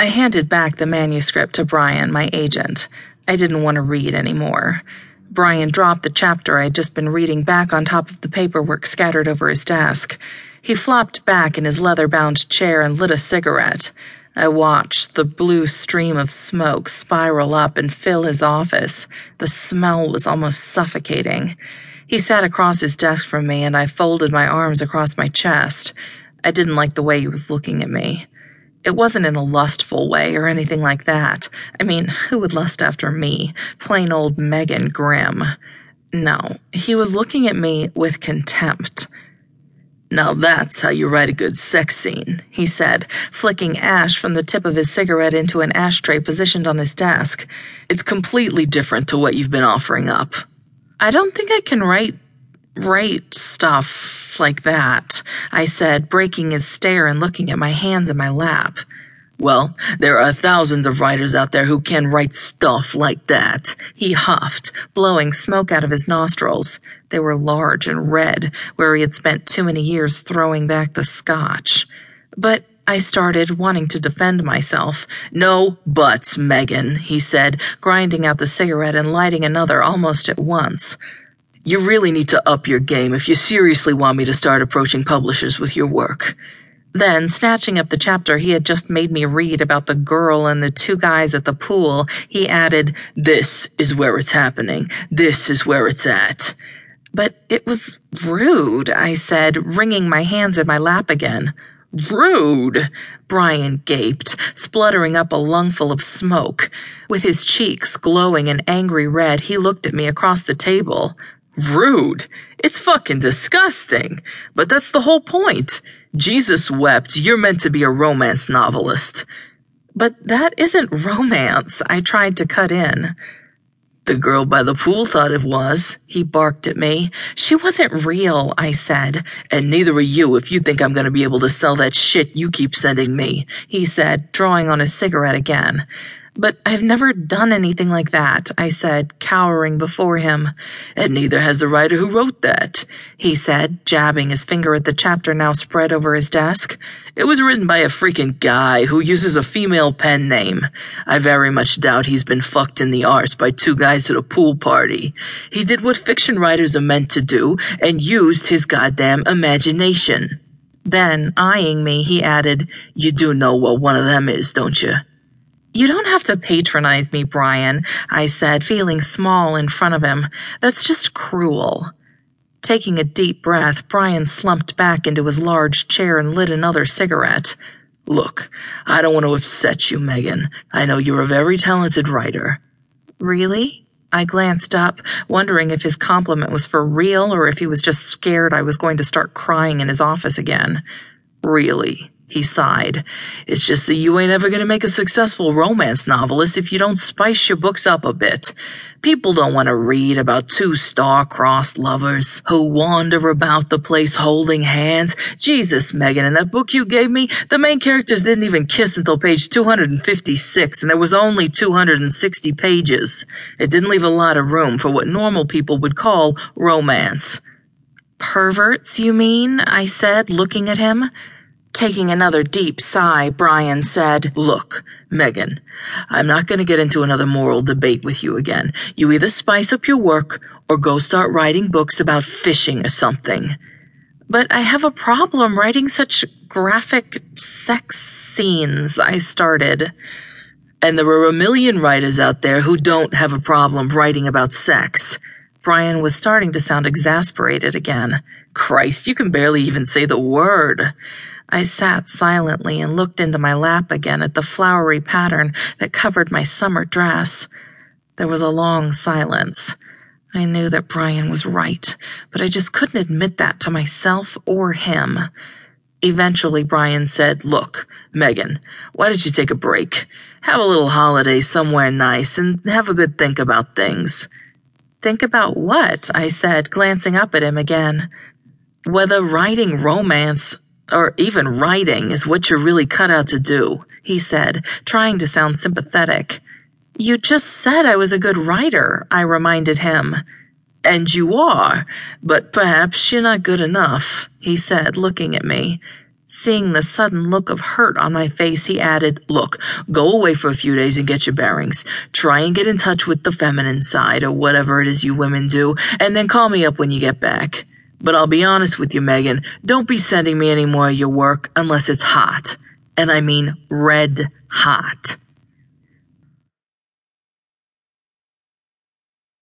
I handed back the manuscript to Brian, my agent. I didn't want to read anymore. Brian dropped the chapter I'd just been reading back on top of the paperwork scattered over his desk. He flopped back in his leather bound chair and lit a cigarette. I watched the blue stream of smoke spiral up and fill his office. The smell was almost suffocating. He sat across his desk from me, and I folded my arms across my chest. I didn't like the way he was looking at me. It wasn't in a lustful way or anything like that. I mean, who would lust after me? Plain old Megan Grimm. No, he was looking at me with contempt. Now that's how you write a good sex scene, he said, flicking ash from the tip of his cigarette into an ashtray positioned on his desk. It's completely different to what you've been offering up. I don't think I can write write stuff like that, I said, breaking his stare and looking at my hands in my lap. Well, there are thousands of writers out there who can write stuff like that. He huffed, blowing smoke out of his nostrils. They were large and red, where he had spent too many years throwing back the scotch. But I started, wanting to defend myself. No buts, Megan, he said, grinding out the cigarette and lighting another almost at once. You really need to up your game if you seriously want me to start approaching publishers with your work. Then, snatching up the chapter he had just made me read about the girl and the two guys at the pool, he added, This is where it's happening. This is where it's at. But it was rude, I said, wringing my hands in my lap again. Rude! Brian gaped, spluttering up a lungful of smoke. With his cheeks glowing an angry red, he looked at me across the table. Rude. It's fucking disgusting. But that's the whole point. Jesus wept. You're meant to be a romance novelist. But that isn't romance, I tried to cut in. The girl by the pool thought it was. He barked at me. She wasn't real, I said. And neither are you if you think I'm going to be able to sell that shit you keep sending me, he said, drawing on his cigarette again. But I've never done anything like that, I said, cowering before him. And neither has the writer who wrote that, he said, jabbing his finger at the chapter now spread over his desk. It was written by a freaking guy who uses a female pen name. I very much doubt he's been fucked in the arse by two guys at a pool party. He did what fiction writers are meant to do and used his goddamn imagination. Then, eyeing me, he added, You do know what one of them is, don't you? You don't have to patronize me, Brian, I said, feeling small in front of him. That's just cruel. Taking a deep breath, Brian slumped back into his large chair and lit another cigarette. Look, I don't want to upset you, Megan. I know you're a very talented writer. Really? I glanced up, wondering if his compliment was for real or if he was just scared I was going to start crying in his office again. Really, he sighed. It's just that you ain't ever going to make a successful romance novelist if you don't spice your books up a bit. People don't want to read about two star-crossed lovers who wander about the place holding hands. Jesus, Megan, in that book you gave me, the main characters didn't even kiss until page 256, and there was only 260 pages. It didn't leave a lot of room for what normal people would call romance. Perverts, you mean? I said, looking at him. Taking another deep sigh, Brian said, Look, Megan, I'm not going to get into another moral debate with you again. You either spice up your work or go start writing books about fishing or something. But I have a problem writing such graphic sex scenes, I started. And there are a million writers out there who don't have a problem writing about sex. Brian was starting to sound exasperated again. Christ, you can barely even say the word. I sat silently and looked into my lap again at the flowery pattern that covered my summer dress. There was a long silence. I knew that Brian was right, but I just couldn't admit that to myself or him. Eventually, Brian said, Look, Megan, why don't you take a break? Have a little holiday somewhere nice and have a good think about things. Think about what? I said, glancing up at him again. Whether writing romance or even writing is what you're really cut out to do, he said, trying to sound sympathetic. You just said I was a good writer, I reminded him. And you are, but perhaps you're not good enough, he said, looking at me. Seeing the sudden look of hurt on my face, he added, Look, go away for a few days and get your bearings. Try and get in touch with the feminine side, or whatever it is you women do, and then call me up when you get back. But I'll be honest with you, Megan, don't be sending me any more of your work unless it's hot. And I mean red hot.